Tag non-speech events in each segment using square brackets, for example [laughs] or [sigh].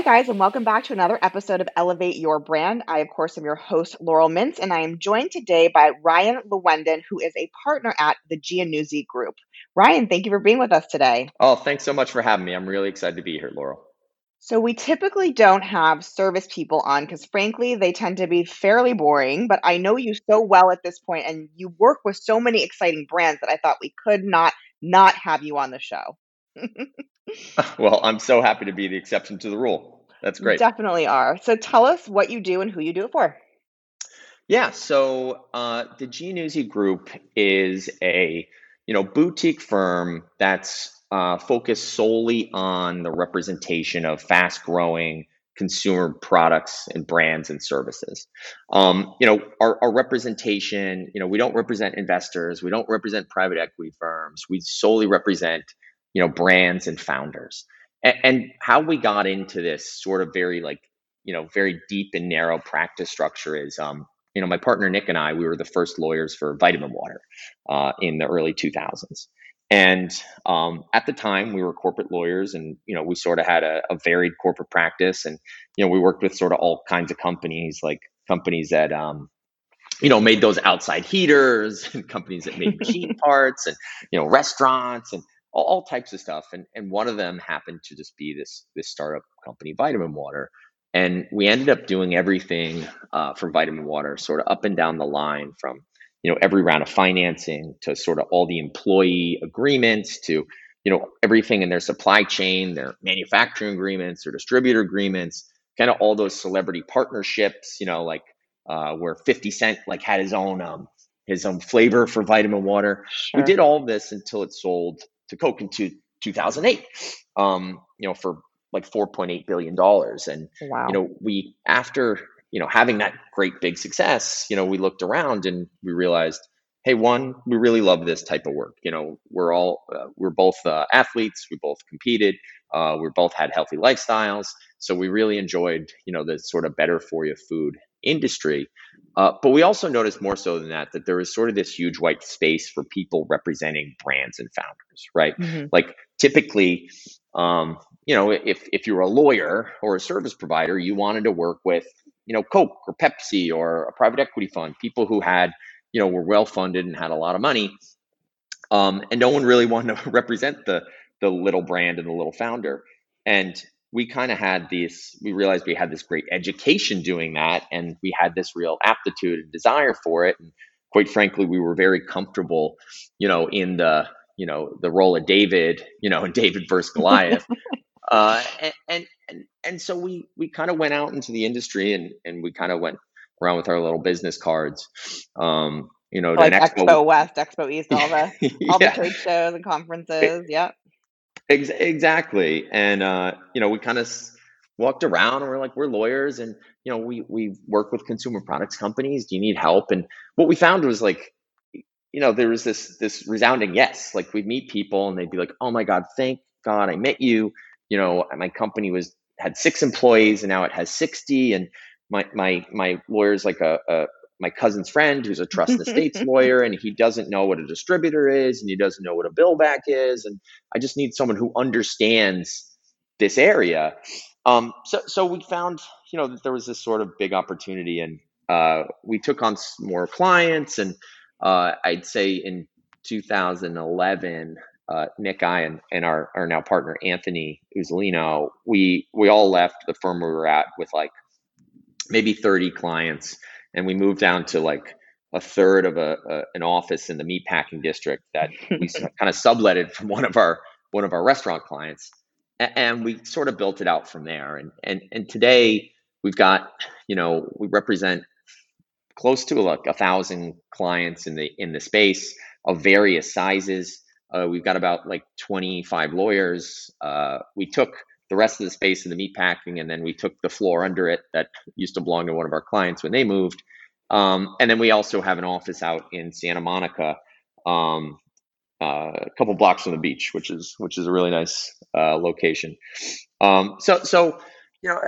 Hi, guys, and welcome back to another episode of Elevate Your Brand. I, of course, am your host, Laurel Mintz, and I am joined today by Ryan Lewendon, who is a partner at the Giannuzzi Group. Ryan, thank you for being with us today. Oh, thanks so much for having me. I'm really excited to be here, Laurel. So, we typically don't have service people on because, frankly, they tend to be fairly boring. But I know you so well at this point, and you work with so many exciting brands that I thought we could not not have you on the show. [laughs] [laughs] well, I'm so happy to be the exception to the rule. That's great. Definitely are. So tell us what you do and who you do it for. Yeah, so uh, the Giannuzzi Group is a you know boutique firm that's uh, focused solely on the representation of fast-growing consumer products and brands and services. Um, you know, our, our representation. You know, we don't represent investors. We don't represent private equity firms. We solely represent you know, brands and founders. And, and how we got into this sort of very like, you know, very deep and narrow practice structure is, um, you know, my partner Nick and I, we were the first lawyers for Vitamin Water uh, in the early 2000s. And um, at the time, we were corporate lawyers, and you know, we sort of had a, a, varied corporate practice, and you know, we worked with sort of all kinds of companies, like companies that um, you know made those outside heaters, [laughs] and companies that made machine [laughs] parts, and you know, restaurants, and all, all, types of stuff. And and one of them happened to just be this this startup company, Vitamin Water. And we ended up doing everything uh, for Vitamin Water, sort of up and down the line, from you know every round of financing to sort of all the employee agreements to you know everything in their supply chain, their manufacturing agreements, their distributor agreements, kind of all those celebrity partnerships. You know, like uh, where 50 Cent like had his own um, his own flavor for vitamin water. Sure. We did all of this until it sold to Coke in two, 2008, um, you know, for like 4.8 billion dollars. And wow. you know, we after you know having that great big success, you know, we looked around and we realized, hey, one, we really love this type of work. You know, we're all uh, we're both uh, athletes, we both competed, uh, we both had healthy lifestyles, so we really enjoyed you know the sort of better for you food industry. Uh, but we also noticed more so than that that there is sort of this huge white space for people representing brands and founders, right? Mm-hmm. Like typically, um, you know, if if you're a lawyer or a service provider, you wanted to work with, you know, Coke or Pepsi or a private equity fund, people who had, you know, were well funded and had a lot of money, um, and no one really wanted to [laughs] represent the the little brand and the little founder. And we kind of had this we realized we had this great education doing that and we had this real aptitude and desire for it and quite frankly we were very comfortable you know in the you know the role of david you know david versus [laughs] goliath. Uh, and, and and and so we we kind of went out into the industry and and we kind of went around with our little business cards. Um you know like expo, expo west expo east all the all [laughs] yeah. the trade shows and conferences yeah Ex- exactly. And, uh, you know, we kind of walked around and we're like, we're lawyers and, you know, we, we work with consumer products companies. Do you need help? And what we found was like, you know, there was this, this resounding yes. Like we'd meet people and they'd be like, oh my God, thank God I met you. You know, my company was, had six employees and now it has 60. And my, my, my lawyer's like a, a my cousin's friend who's a trust and [laughs] estates lawyer and he doesn't know what a distributor is and he doesn't know what a bill back is and i just need someone who understands this area. Um, so, so we found you know that there was this sort of big opportunity and uh, we took on more clients and uh, i'd say in 2011 uh, Nick, I, and, and our, our now partner Anthony Uzzolino, we we all left the firm we were at with like maybe 30 clients and we moved down to like a third of a, a an office in the meatpacking district that we [laughs] kind of subletted from one of our one of our restaurant clients, and, and we sort of built it out from there. And and and today we've got you know we represent close to like a thousand clients in the in the space of various sizes. Uh, we've got about like 25 lawyers. Uh, we took the rest of the space in the meat packing, and then we took the floor under it that used to belong to one of our clients when they moved. Um, and then we also have an office out in Santa Monica, um, uh, a couple blocks from the beach, which is which is a really nice uh, location. Um, so so you know,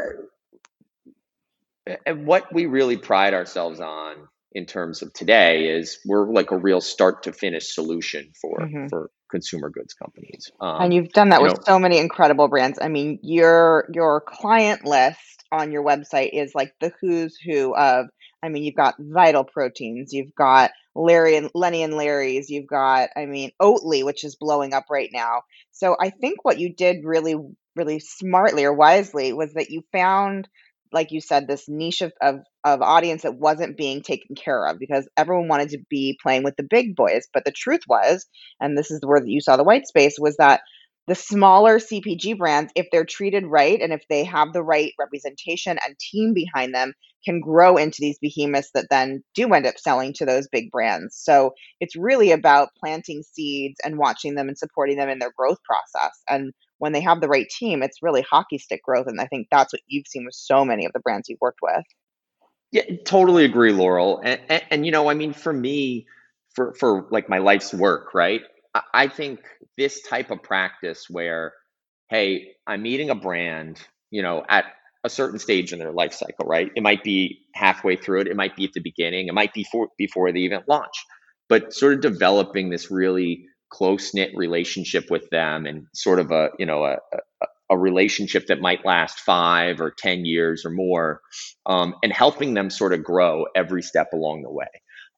and what we really pride ourselves on in terms of today is we're like a real start to finish solution for mm-hmm. for consumer goods companies. And Um, you've done that you with know, so many incredible brands. I mean, your your client list on your website is like the who's who of I mean, you've got Vital Proteins, you've got Larry and Lenny and Larry's, you've got, I mean, Oatly, which is blowing up right now. So I think what you did really, really smartly or wisely was that you found, like you said, this niche of, of, of audience that wasn't being taken care of because everyone wanted to be playing with the big boys. But the truth was, and this is where that you saw the white space, was that the smaller CPG brands, if they're treated right and if they have the right representation and team behind them, can grow into these behemoths that then do end up selling to those big brands. So it's really about planting seeds and watching them and supporting them in their growth process. And when they have the right team, it's really hockey stick growth. And I think that's what you've seen with so many of the brands you've worked with. Yeah, totally agree, Laurel. And, and, and you know, I mean, for me, for for like my life's work, right? I, I think this type of practice where, hey, I'm meeting a brand, you know, at a certain stage in their life cycle, right? It might be halfway through it, it might be at the beginning, it might be for, before they even launch, but sort of developing this really close knit relationship with them and sort of a, you know, a, a relationship that might last five or 10 years or more, um, and helping them sort of grow every step along the way.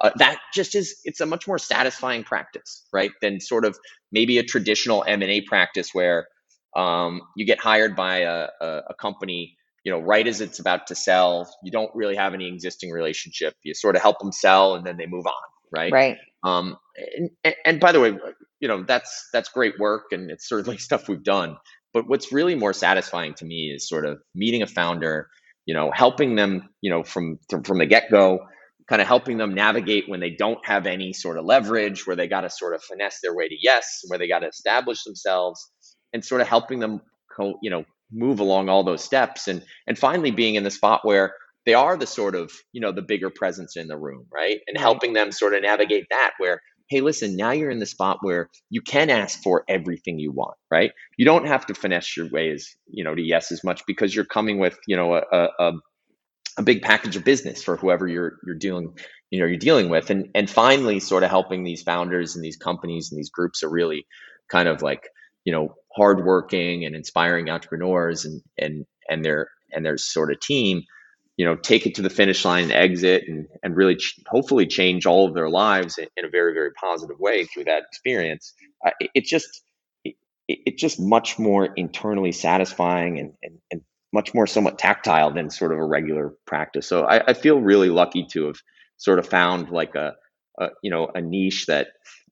Uh, that just is, it's a much more satisfying practice, right? Than sort of maybe a traditional M&A practice where um, you get hired by a, a, a company, you know, right as it's about to sell, you don't really have any existing relationship. You sort of help them sell and then they move on, right? Right. Um, and, and, and by the way, you know, that's, that's great work and it's certainly [laughs] stuff we've done but what's really more satisfying to me is sort of meeting a founder, you know, helping them, you know, from from the get go, kind of helping them navigate when they don't have any sort of leverage, where they got to sort of finesse their way to yes, where they got to establish themselves, and sort of helping them, co- you know, move along all those steps, and and finally being in the spot where they are the sort of you know the bigger presence in the room, right, and helping them sort of navigate that where hey, listen, now you're in the spot where you can ask for everything you want, right? You don't have to finesse your ways, you know, to yes as much because you're coming with, you know, a, a, a big package of business for whoever you're you're dealing, you know, you're dealing with, and and finally, sort of helping these founders and these companies and these groups are really kind of like, you know, hardworking and inspiring entrepreneurs and and and their and their sort of team you know take it to the finish line and exit and and really ch- hopefully change all of their lives in, in a very very positive way through that experience uh, it, just it, it's just much more internally satisfying and, and and much more somewhat tactile than sort of a regular practice. So i, I feel really lucky to have sort of found like a, a you know a niche that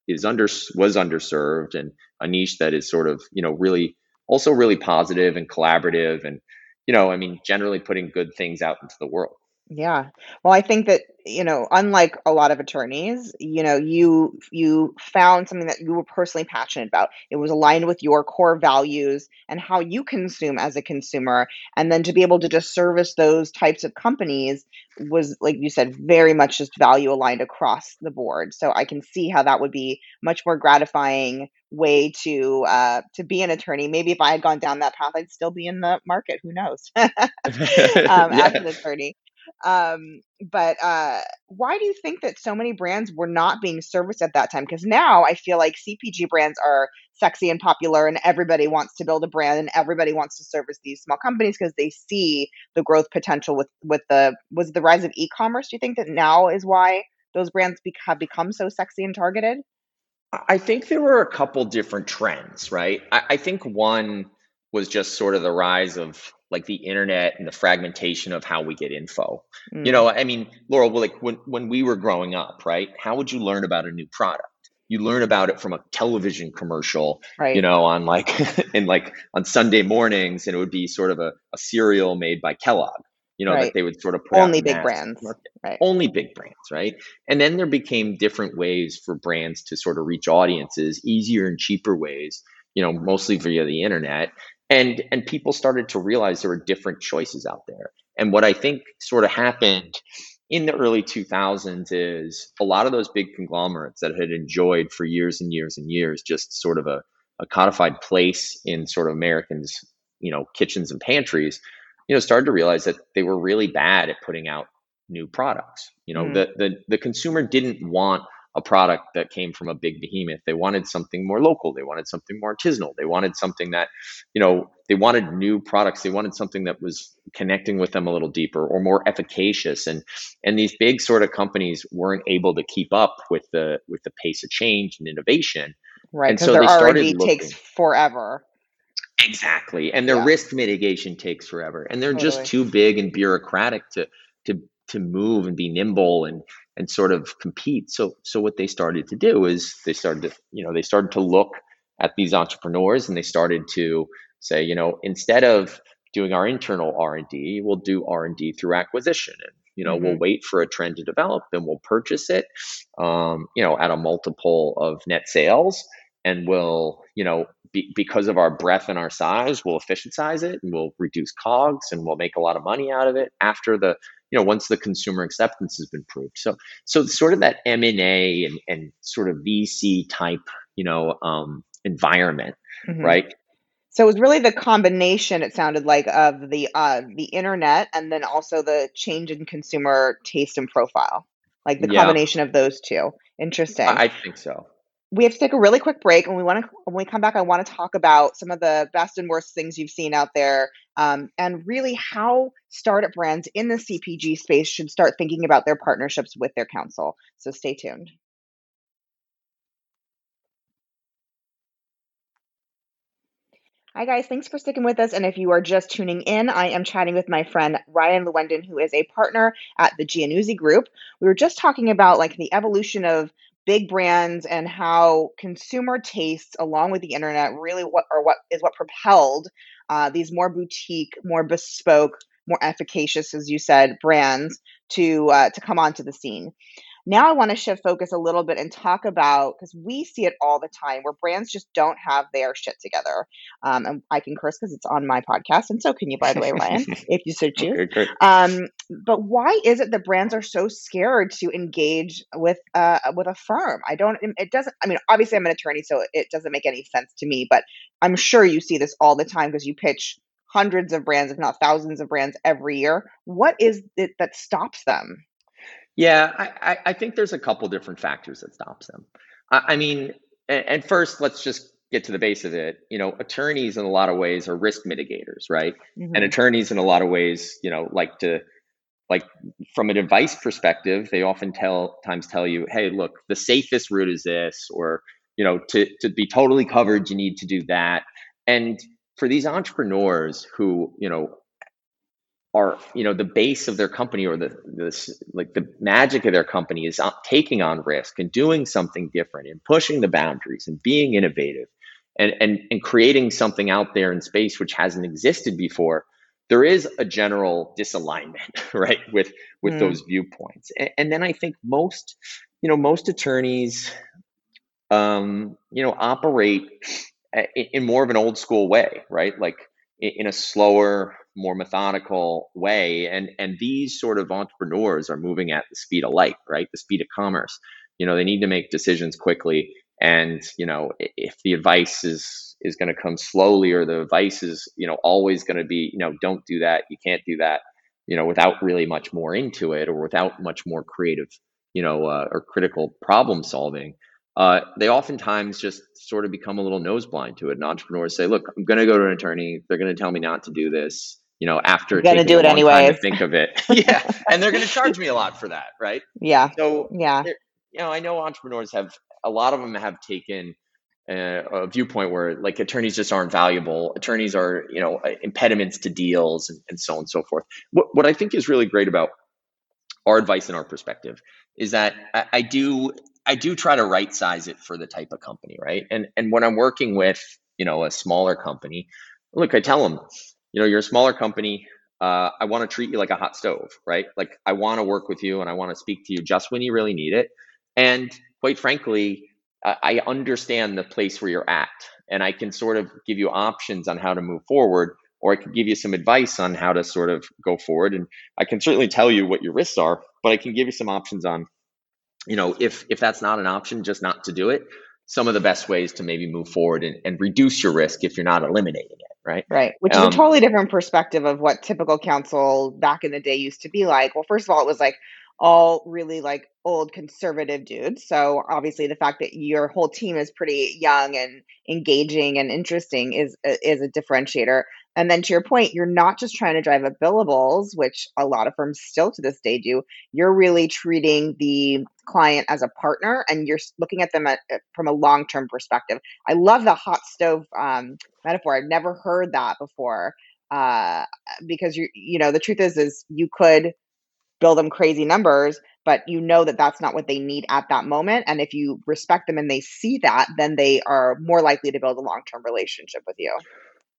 is under was underserved and a niche that is sort of you know really also really positive and collaborative and you know, I mean, generally putting good things out into the world. Yeah. Well, I think that, you know, unlike a lot of attorneys, you know, you you found something that you were personally passionate about. It was aligned with your core values and how you consume as a consumer. And then to be able to just service those types of companies was, like you said, very much just value aligned across the board. So I can see how that would be much more gratifying way to uh, to be an attorney. Maybe if I had gone down that path, I'd still be in the market. Who knows? [laughs] [laughs] um, as yeah. an attorney. Um, but uh, why do you think that so many brands were not being serviced at that time? Because now I feel like CPG brands are sexy and popular, and everybody wants to build a brand, and everybody wants to service these small companies because they see the growth potential with with the was the rise of e-commerce. Do you think that now is why those brands bec- have become so sexy and targeted? I think there were a couple different trends, right? I, I think one was just sort of the rise of like the internet and the fragmentation of how we get info. You Mm, know, I mean, Laurel, like when, when we were growing up, right? How would you learn about a new product? You learn about it from a television commercial, right. you know, on like [laughs] in like on Sunday mornings, and it would be sort of a, a cereal made by Kellogg, you know, that they would sort of put out Only big brands, right? only big brands, right? And then there became different ways for brands to sort of reach audiences, easier and cheaper ways, you know, mostly via the internet. And and people started to realize there were different choices out there. And what I think sort of happened in the early 2000s is a lot of those big conglomerates that had enjoyed for years and years and years just sort of a, a codified place in sort of Americans, you know, kitchens and pantries, you know, started to realize that they were really bad at putting out new products. You know, Mm, the the the consumer didn't want a product that came from a big behemoth. They wanted something more local. They wanted something more artisanal. They wanted something that, you know, they wanted new products. They wanted something that was connecting with them a little deeper or more efficacious. And and these big sort of companies weren't able to keep up with the with the pace of change and innovation. Right, because so their R&D takes forever. Exactly. And their yeah. risk mitigation takes forever. And they're totally. just too big and bureaucratic to to to move and be nimble and and sort of compete. So so what they started to do is they started to, you know, they started to look at these entrepreneurs and they started to say, you know, instead of doing our internal R&D, we'll do R&D through acquisition and you know, mm-hmm. we'll wait for a trend to develop, then we'll purchase it, um, you know, at a multiple of net sales, and we'll, you know, be, because of our breadth and our size, we'll efficientize it and we'll reduce cogs and we'll make a lot of money out of it after the you know once the consumer acceptance has been proved. So so sort of that m&a and, and sort of vc type you know um, environment mm-hmm. right? So it was really the combination it sounded like of the uh, the internet and then also the change in consumer taste and profile like the yeah. combination of those two. Interesting. I think so we have to take a really quick break and we want to when we come back i want to talk about some of the best and worst things you've seen out there um, and really how startup brands in the cpg space should start thinking about their partnerships with their council so stay tuned Hi, guys. Thanks for sticking with us. And if you are just tuning in, I am chatting with my friend Ryan Lewendon, who is a partner at the Giannuzzi Group. We were just talking about like the evolution of big brands and how consumer tastes along with the internet really what or what is what propelled uh, these more boutique more bespoke more efficacious as you said brands to uh, to come onto the scene now I want to shift focus a little bit and talk about because we see it all the time where brands just don't have their shit together. Um, and I can curse because it's on my podcast, and so can you, by the way, Ryan, [laughs] if you so choose. Okay, um, but why is it that brands are so scared to engage with uh, with a firm? I don't. It doesn't. I mean, obviously, I'm an attorney, so it doesn't make any sense to me. But I'm sure you see this all the time because you pitch hundreds of brands, if not thousands of brands every year. What is it that stops them? Yeah, I, I think there's a couple different factors that stops them. I, I mean, and, and first, let's just get to the base of it. You know, attorneys in a lot of ways are risk mitigators, right? Mm-hmm. And attorneys in a lot of ways, you know, like to like from an advice perspective, they often tell times tell you, hey, look, the safest route is this, or you know, to to be totally covered, you need to do that. And for these entrepreneurs who, you know, are you know the base of their company or the this like the magic of their company is taking on risk and doing something different and pushing the boundaries and being innovative and and and creating something out there in space which hasn't existed before. There is a general disalignment [laughs] right with with mm. those viewpoints. And, and, then i think most you know most attorneys um you know operate in, in more of an old school way right? Like in, in a slower more methodical way and and these sort of entrepreneurs are moving at the speed of light right? The speed of commerce. You know they need to make decisions quickly and you know if the advice is is going to come slowly or the advice is you know always going to be you know don't do that you can't do that you know without really much more into it or without much more creative you know uh, or critical problem solving uh, they oftentimes just sort of become a little nose blind to it. And entrepreneurs say look i'm going to go to an attorney. They're going to tell me not to do this you know, after going to do it anyway. To think of it, [laughs] yeah, and they're going to charge me a lot for that, right? Yeah. So yeah, you know, I know entrepreneurs have a lot of them have taken a, a viewpoint where like attorneys just aren't valuable. Attorneys are you know uh, impediments to deals and, and so on and so forth. What what I think is really great about our advice and our perspective is that I, I do I do try to right size it for the type of company, right? And and when I'm working with you know a smaller company, look, I tell them you know, you're a smaller company. Uh, I want to treat you like a hot stove, right? Like I want to work with you and I want to speak to you just when you really need it. And quite frankly, I understand the place where you're at and I can sort of give you options on how to move forward or I can give you some advice on how to sort of go forward. And I can certainly tell you what your risks are, but I can give you some options on, you know, if if that's not an option, just not to do it. Some of the best ways to maybe move forward and, and reduce your risk if you're not eliminating right? Right, which is um, a totally different perspective of what typical counsel back in the day used to be like. Well, first of all, it was like, all really like old conservative dudes. So obviously the fact that your whole team is pretty young and engaging and interesting is is a differentiator. And then to your point, you're not just trying to drive up billables, which a lot of firms still to this day do. You're really treating the client as a partner and you're looking at them at, from a long-term perspective. I love the hot stove um, metaphor. I've never heard that before. Uh, because you you know the truth is is you could bill them crazy numbers, but you know that that's not what they need at that moment. And if you respect them and they see that, then they are more likely to build a long term relationship with you.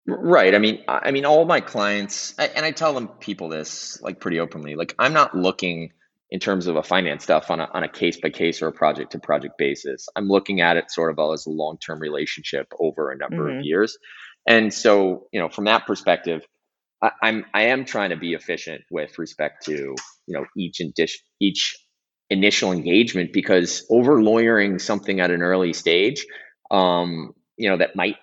Right. I mean, I mean, all my clients, and I tell them people this like pretty openly. Like, I'm not looking in terms of a finance stuff on a on a case by case or a project to project basis. I'm looking at it sort of all as a long term relationship over a number of years. And so, you know, from that perspective, I, I'm I am trying to be efficient with respect to you know each indi- each initial engagement because over lawyering something at an early stage, um, you know, that might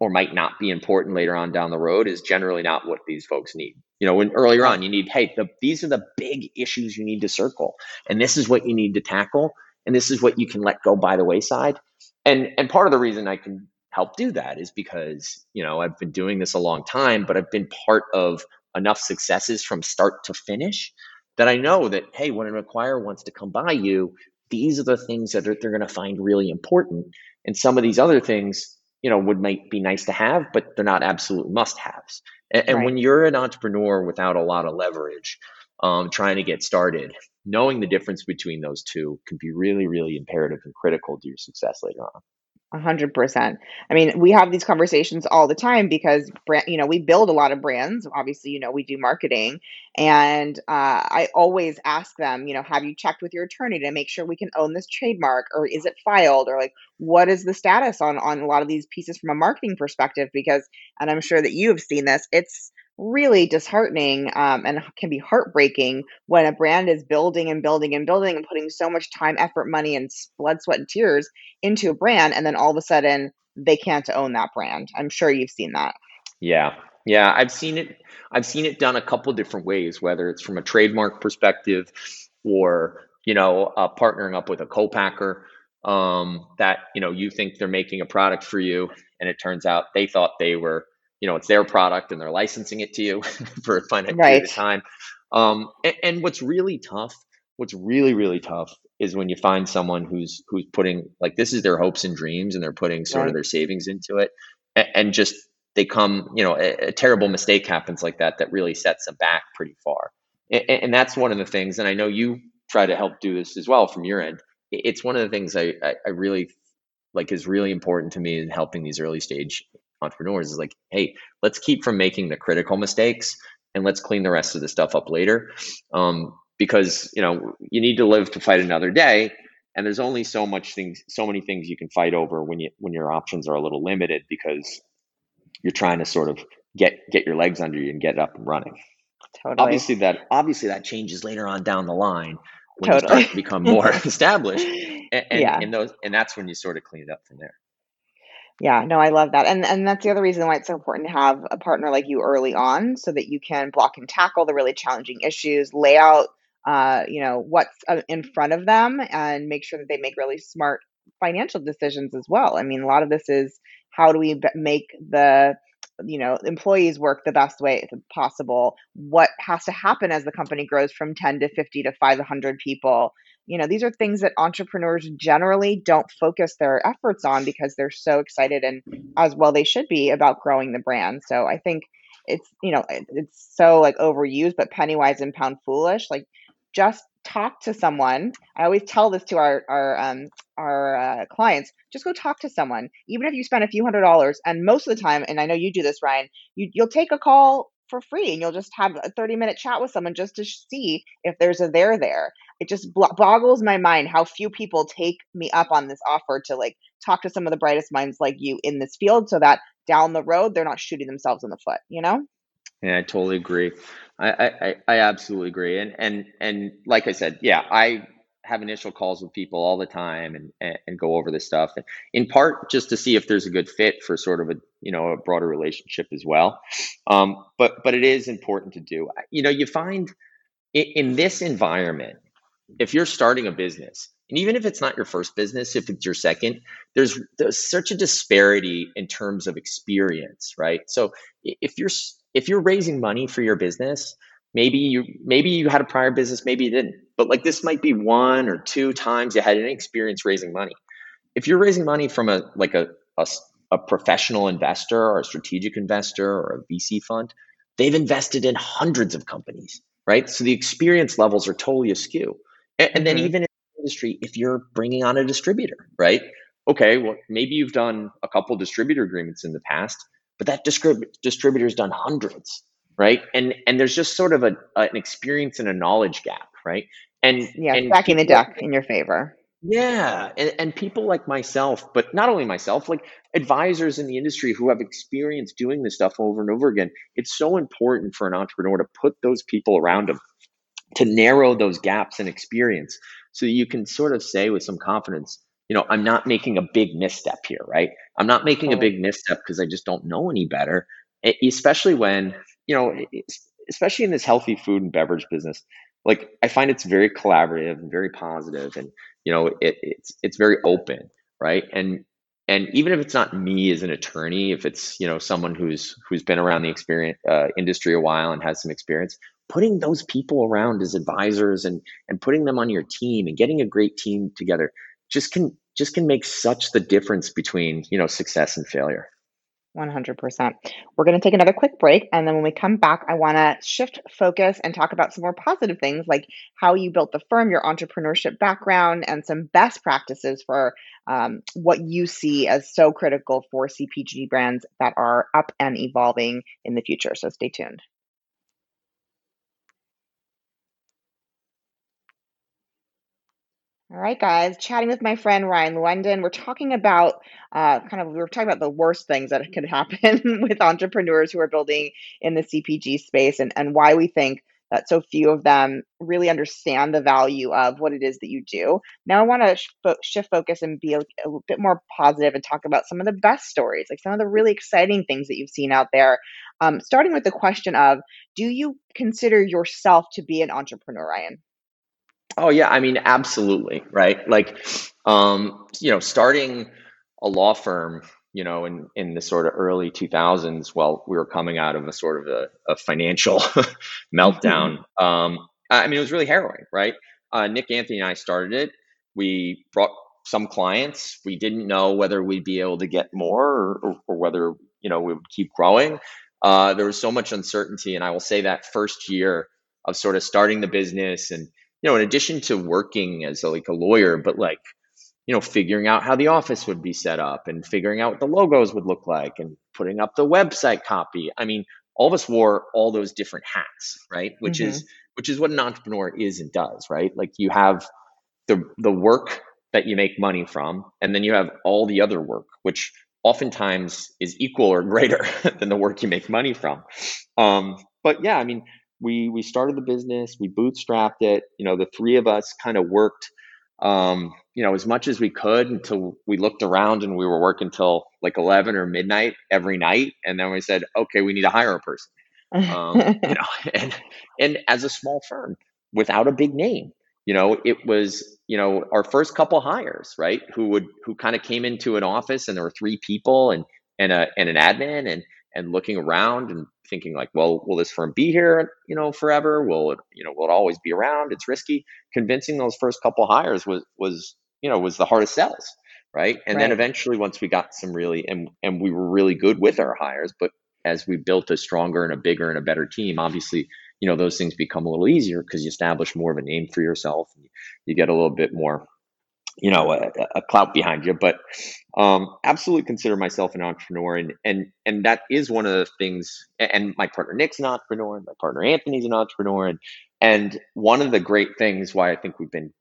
or might not be important later on down the road is generally not what these folks need. You know, when earlier on you need, hey, the, these are the big issues you need to circle, and this is what you need to tackle, and this is what you can let go by the wayside. And and part of the reason I can help do that is because you know I've been doing this a long time, but I've been part of enough successes from start to finish that I know that hey, when an acquirer wants to come by you, these are the things that they're, they're going to find really important, and some of these other things you know would might be nice to have, but they're not absolute must-haves. And, and right. when you're an entrepreneur without a lot of leverage, um, trying to get started, knowing the difference between those two can be really, really imperative and critical to your success later on. A hundred percent. I mean, we have these conversations all the time because brand, you know, we build a lot of brands. Obviously, you know, we do marketing, and uh, I always ask them, you know, have you checked with your attorney to make sure we can own this trademark, or is it filed, or like what is the status on on a lot of these pieces from a marketing perspective? Because, and I'm sure that you have seen this, it's really disheartening um, and can be heartbreaking when a brand is building and building and building and putting so much time, effort, money, and blood, sweat, and tears into a brand, and then all of a sudden they can't own that brand. I'm sure you've seen that. Yeah, yeah, I've seen it. I've seen it done a couple different ways, whether it's from a trademark perspective or you know uh, partnering up with a co-packer um, that you know you think they're making a product for you, and it turns out they thought they were you know it's their product and they're licensing it to you [laughs] for a finite right. period of time. Um, and, and, what's really tough, what's really really tough, is when you find someone who's who's putting like this is their hopes and dreams and they're putting sort right. of their savings into it, and, and just they come, you know, a, a, terrible mistake happens like that that really sets them back pretty far. And, and, that's one of the things, and I know you try to help do this as well from your end. It's one of the things I, I, I really like is really important to me in helping these early stage entrepreneurs is like, hey, let's keep from making the critical mistakes and let's clean the rest of the stuff up later. Um, because you know you need to live to fight another day, and there's only so much things, so many things you can fight over when you when your options are a little limited because you're trying to sort of get get your legs under you and get up and running. Totally. Obviously, that obviously that changes later on down the line when totally. you start to become more [laughs] established, and, and, yeah. and those and that's when you sort of clean it up from there. Yeah, no, I love that. And and that's the other reason why it's so important to have a partner like you early on so that you can block and tackle the really challenging issues, lay out uh, you know, what's uh, in front of them and make sure that they make really smart financial decisions as well. I mean, a lot of this is how do we make the you know employees work the best way possible what has to happen as the company grows from 10 to 50 to 500 people you know these are things that entrepreneurs generally don't focus their efforts on because they're so excited and as well they should be about growing the brand. So i think it's you know it's so like overused but penny wise and pound foolish like just talk to someone. I always tell this to our our um our uh, clients just go talk to someone even if you spend a few hundred dollars and most of the time and i know you do this ryan you, you'll take a call for free and you'll just have a 30 minute chat with someone just to see if there's a there there it just boggles my mind how few people take me up on this offer to like talk to some of the brightest minds like you in this field so that down the road they're not shooting themselves in the foot you know? Yeah i totally agree. I i, I absolutely agree and and and like i said yeah i have initial calls with people all the time and, and, go over this stuff and in part just to see if there's a good fit for sort of a you know a broader relationship as well. Um, but but it is important to do. You know you find in, in this environment if you're starting a business, and even if it's not your first business, if it's your second, there's there's such a disparity in terms of experience, right? So if you're if you're raising money for your business, maybe you maybe you had a prior business, maybe you didn't, but like this might be one or two times you had any experience raising money. If you're raising money from a like a, a, a professional investor or a strategic investor or a VC fund, they've invested in hundreds of companies, right? So the experience levels are totally askew. And, and then mm-hmm. even in the industry, if you're bringing on a distributor, right? Okay, well, maybe you've done a couple distributor agreements in the past, but that distrib- distributor's done hundreds, right? And and there's just sort of a, an experience and a knowledge gap, right? And yeah, and backing the duck in your favor. Yeah, and, and people like myself, but not only myself, like advisors in the industry who have experience doing this stuff over and over again. It's so important for an entrepreneur to put those people around them to narrow those gaps in experience so you can sort of say with some confidence, you know, I'm not making a big misstep here, right? I'm not making a big misstep because I just don't know any better, especially when, you know, especially in this healthy food and beverage business. Like I find it's very collaborative and very positive and you know, it, it's it's very open, right? And and even if it's not me as an attorney, if it's you know someone who's who's been around the experience uh, industry a while and has some experience, putting those people around as advisors and and putting them on your team and getting a great team together just can just can make such the difference between you know success and failure 100%. We're going to take another quick break. And then when we come back, I want to shift focus and talk about some more positive things like how you built the firm, your entrepreneurship background, and some best practices for um, what you see as so critical for CPG brands that are up and evolving in the future. So stay tuned. All right, guys, chatting with my friend Ryan London. We're talking about uh, kind of, we were talking about the worst things that could happen [laughs] with entrepreneurs who are building in the CPG space and, and why we think that so few of them really understand the value of what it is that you do. Now, I want to sh- shift focus and be a, a bit more positive and talk about some of the best stories, like some of the really exciting things that you've seen out there. Um, starting with the question of Do you consider yourself to be an entrepreneur, Ryan? Oh yeah, I mean absolutely, right? Like um, you know, starting a law firm, you know, in in the sort of early 2000s, well, we were coming out of a sort of a, a financial [laughs] meltdown. Um, I mean, it was really harrowing, right? Uh, Nick Anthony and I started it. We brought some clients. We didn't know whether we'd be able to get more or, or, or whether you know we would keep growing. Uh, there was so much uncertainty, and I will say that first year of sort of starting the business and you know, in addition to working as a, like a lawyer, but like, you know, figuring out how the office would be set up and figuring out what the logos would look like and putting up the website copy. I mean, all of us wore all those different hats, right? Which mm-hmm. is which is what an entrepreneur is and does, right? Like you have the the work that you make money from, and then you have all the other work, which oftentimes is equal or greater [laughs] than the work you make money from. Um, but yeah, I mean, we we started the business, we bootstrapped it. You know, the three of us kind of worked, um, you know, as much as we could until we looked around and we were working till like eleven or midnight every night, and then we said, okay, we need to hire a person. Um, you [laughs] know, [laughs] and and as a small firm without a big name, you know, it was you know our first couple hires, right? Who would who kind of came into an office and there were three people and and a and an admin and and looking around and thinking like, well, will this firm be here, you know, forever? Will it, you know, will it always be around? It's risky. Convincing those first couple hires was was you know was the hardest sells, right? And right. then eventually, once we got some really and and we were really good with our hires, but as we built a stronger and a bigger and a better team, obviously, you know, those things become a little easier because you establish more of a name for yourself. And you get a little bit more you know a, a clout behind you but um, absolutely consider myself an entrepreneur and and and that is one of the things and my partner nick's an entrepreneur and my partner anthony's an entrepreneur and and one of the great things why i think we've been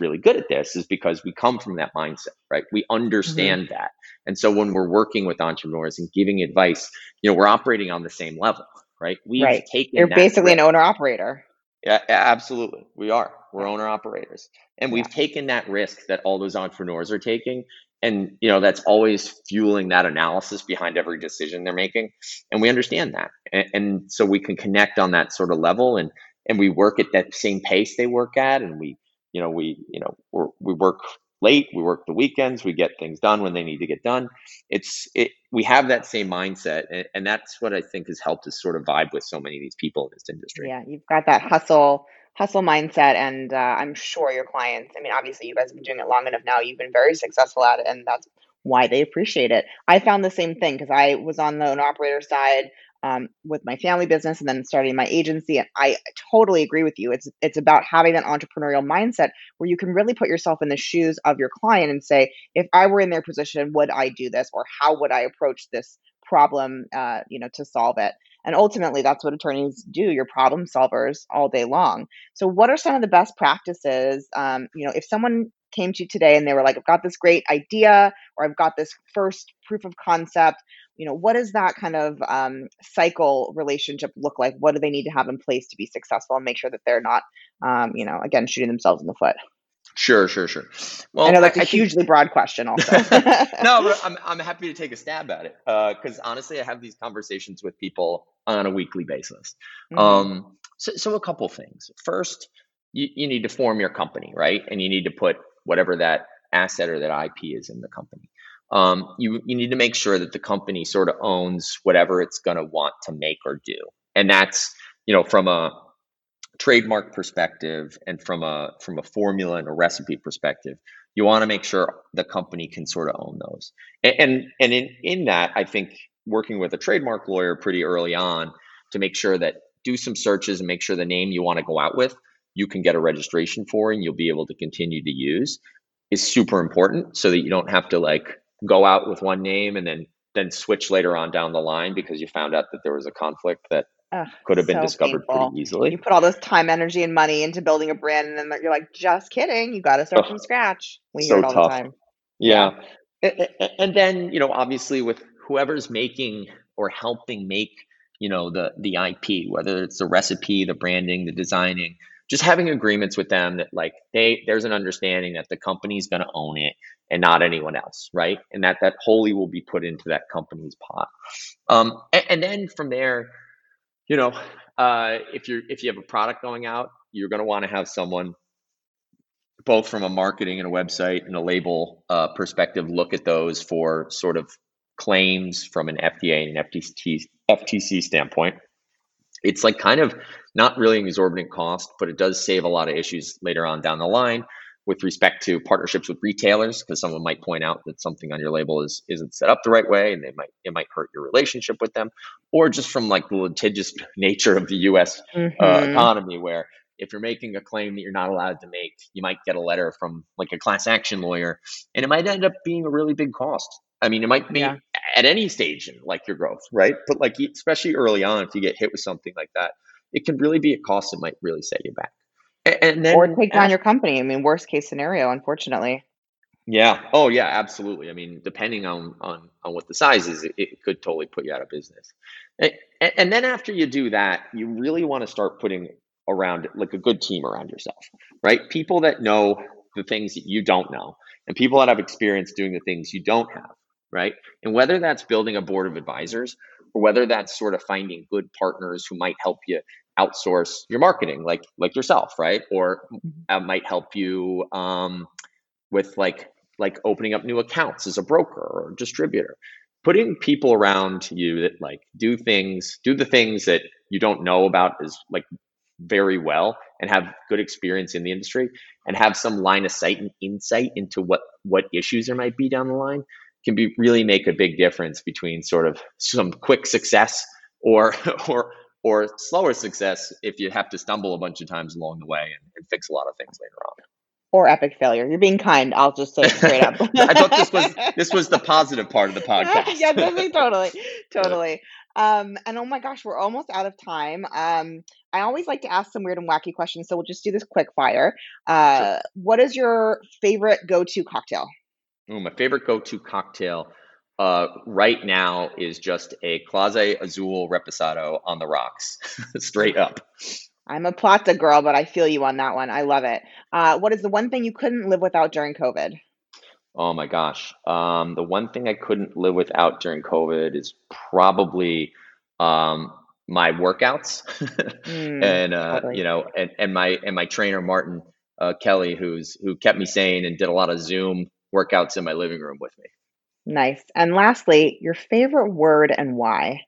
really good at this is because we come from that mindset right? We understand mm-hmm. that. And so when we're working with entrepreneurs and giving advice you know we're operating on the same level right? We've right. taken you're basically an owner operator yeah absolutely. We are we're owner operators. And we've taken that risk that all those entrepreneurs are taking. And, you know, that's always fueling that analysis behind every decision they're making. And we understand that. And, and so we can connect on that sort of level and, and we work at that same pace they work at. And we, you know, we, you know, we're, we work late, we work the weekends, we get things done when they need to get done. It's it we have that same mindset, and, and that's what I think has helped us sort of vibe with so many of these people in this industry. Yeah, you've got that hustle hustle mindset, and uh, I'm sure your clients. I mean, obviously, you guys have been doing it long enough now. You've been very successful at it, and that's why they appreciate it. I found the same thing because I was on the operator side um, with my family business and then starting my agency. And I totally agree with you. It's it's about having that entrepreneurial mindset where you can really put yourself in the shoes of your client and say, if I were in their position, would I do this, or how would I approach this problem, uh, you know, to solve it? And ultimately, that's what attorneys do. You're problem solvers all day long. So, what are some of the best practices? Um, you know, if someone came to you today and they were like, I've got this great idea, or I've got this first proof of concept, you know, what does that kind of um, cycle relationship look like? What do they need to have in place to be successful and make sure that they're not, um, you know, again, shooting themselves in the foot? Sure, sure, sure. Well, I know that's a I hugely think... broad question, also. [laughs] [laughs] no, but I'm I'm happy to take a stab at it because uh, honestly, I have these conversations with people on a weekly basis. Mm-hmm. Um, so, so a couple things. First, you, you need to form your company, right? And you need to put whatever that asset or that IP is in the company. Um, you, you need to make sure that the company sort of owns whatever it's going to want to make or do. And that's, you know, from a trademark perspective and from a from a formula and a recipe perspective, you want to make sure the company can sort of own those. And and, and in, in that, I think working with a trademark lawyer pretty early on to make sure that do some searches and make sure the name you want to go out with you can get a registration for and you'll be able to continue to use is super important so that you don't have to like go out with one name and then then switch later on down the line because you found out that there was a conflict that Ugh, could have been so discovered painful. pretty easily. You put all this time, energy, and money into building a brand, and then you're like, just kidding. You got to start from scratch. We so hear it all tough. the time. Yeah. yeah. And then, you know, obviously with whoever's making or helping make, you know, the the IP, whether it's the recipe, the branding, the designing, just having agreements with them that like they there's an understanding that the company's going to own it and not anyone else right and that that wholly will be put into that company's pot um, and, and, then from there you know uh, if you're if you have a product going out you're going to want to have someone both from a marketing and a website and a label uh, perspective look at those for sort of claims from an fda and ftc ftc standpoint. It's like kind of not really an exorbitant cost, but it does save a lot of issues later on down the line with respect to partnerships with retailers because someone might point out that something on your label is isn't set up the right way and they might it might hurt your relationship with them or just from like the litigious [laughs] nature of the US uh, mm-hmm. uh, economy where if you're making a claim that you're not allowed to make you might get a letter from like a class action lawyer and it might end up being a really big cost I mean, it might be yeah. at any stage in like your growth, right? But like especially early on, if you get hit with something like that, it can really be a cost that might really set you back. And, then or take down your company. I mean, worst case scenario, unfortunately. Yeah. Oh, yeah. Absolutely. I mean, depending on on on what the size is, it, it could totally put you out of business. And, and then after you do that, you really want to start putting around like a good team around yourself, right? People that know the things that you don't know, and people that have experience doing the things you don't have, right? And whether that's building a board of advisors or whether that's sort of finding good partners who might help you outsource your marketing like like yourself right? Or uh, might help you um, with like like opening up new accounts as a broker or distributor. Putting people around you that like do things do the things that you don't know about is like very well and have good experience in the industry and have some line of sight and insight into what what issues there might be down the line can be really make a big difference between sort of some quick success or [laughs] or or slower success if you have to stumble a bunch of times along the way and, and fix a lot of things later on. Or epic failure. You're being kind. I'll just say straight up. [laughs] I thought this was this was the positive part of the podcast. [laughs] yeah, totally, [laughs] totally. Um, and oh my gosh, we're almost out of time. Um, I always like to ask some weird and wacky questions, so we'll just do this quick fire. Uh, sure. What is your favorite go-to cocktail? Oh, my favorite go-to cocktail uh, right now is just a Clase Azul Reposado on the rocks, [laughs] straight up. I'm a Plata girl, but I feel you on that one. I love it. Uh, what is the one thing you couldn't live without during COVID? Oh my gosh. Um, the one thing I couldn't live without during COVID is probably um, my workouts, [laughs] mm, and uh, totally. you know, and, and my and my trainer Martin uh, Kelly, who's who kept me sane and did a lot of Zoom workouts in my living room with me. Nice. And lastly, your favorite word and why?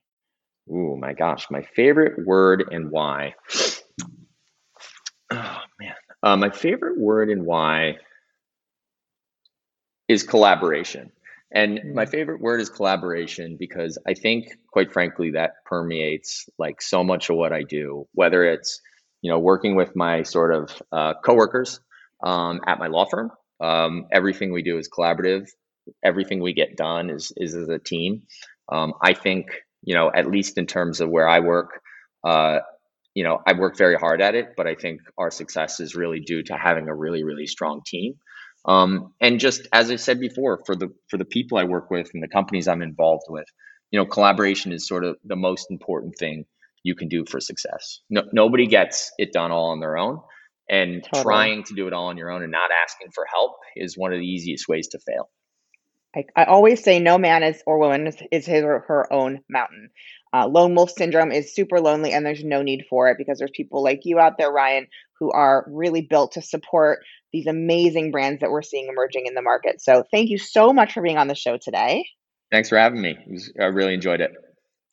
Ooh, my gosh, my favorite word and why. [sighs] Oh man, uh, my favorite word and why is collaboration. And my Mm, favorite word is collaboration because I think, quite frankly, that permeates like so much of what I do, whether it's, you know, working with my sort of uh, coworkers um, at my law firm. Um, everything we do is collaborative. Everything we get done is is as a team. Um, I think, you know, at least in terms of where I work, uh, you know, I work very hard at it, but I think our success is really due to having a really, really strong team. Um, and just as I said before, for the for the people I work with and the companies I'm involved with, you know, collaboration is sort of the most important thing you can do for success. No, nobody gets it done all on their own, and totally. trying to do it all on your own and not asking for help is one of the easiest ways to fail. I, I always say no man is or woman is, is his or her own mountain. Uh, lone wolf syndrome is super lonely, and there's no need for it because there's people like you out there, Ryan, who are really built to support these amazing brands that we're seeing emerging in the market. So, thank you so much for being on the show today. Thanks for having me. I really enjoyed it.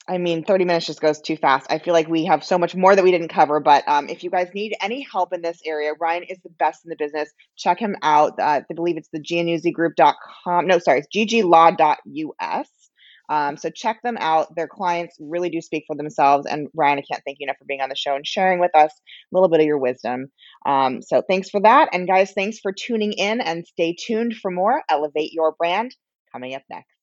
I mean, 30 minutes just goes too fast. I feel like we have so much more that we didn't cover, but um, if you guys need any help in this area, Ryan is the best in the business. Check him out. Uh, I believe it's the giannuzzigroup.com. No, sorry, it's gglaw.us. Um, so check them out. Their clients really do speak for themselves. And Ryan, I can't thank you enough for being on the show and sharing with us a little bit of your wisdom. Um, so thanks for that. And guys, thanks for tuning in and stay tuned for more Elevate Your Brand coming up next.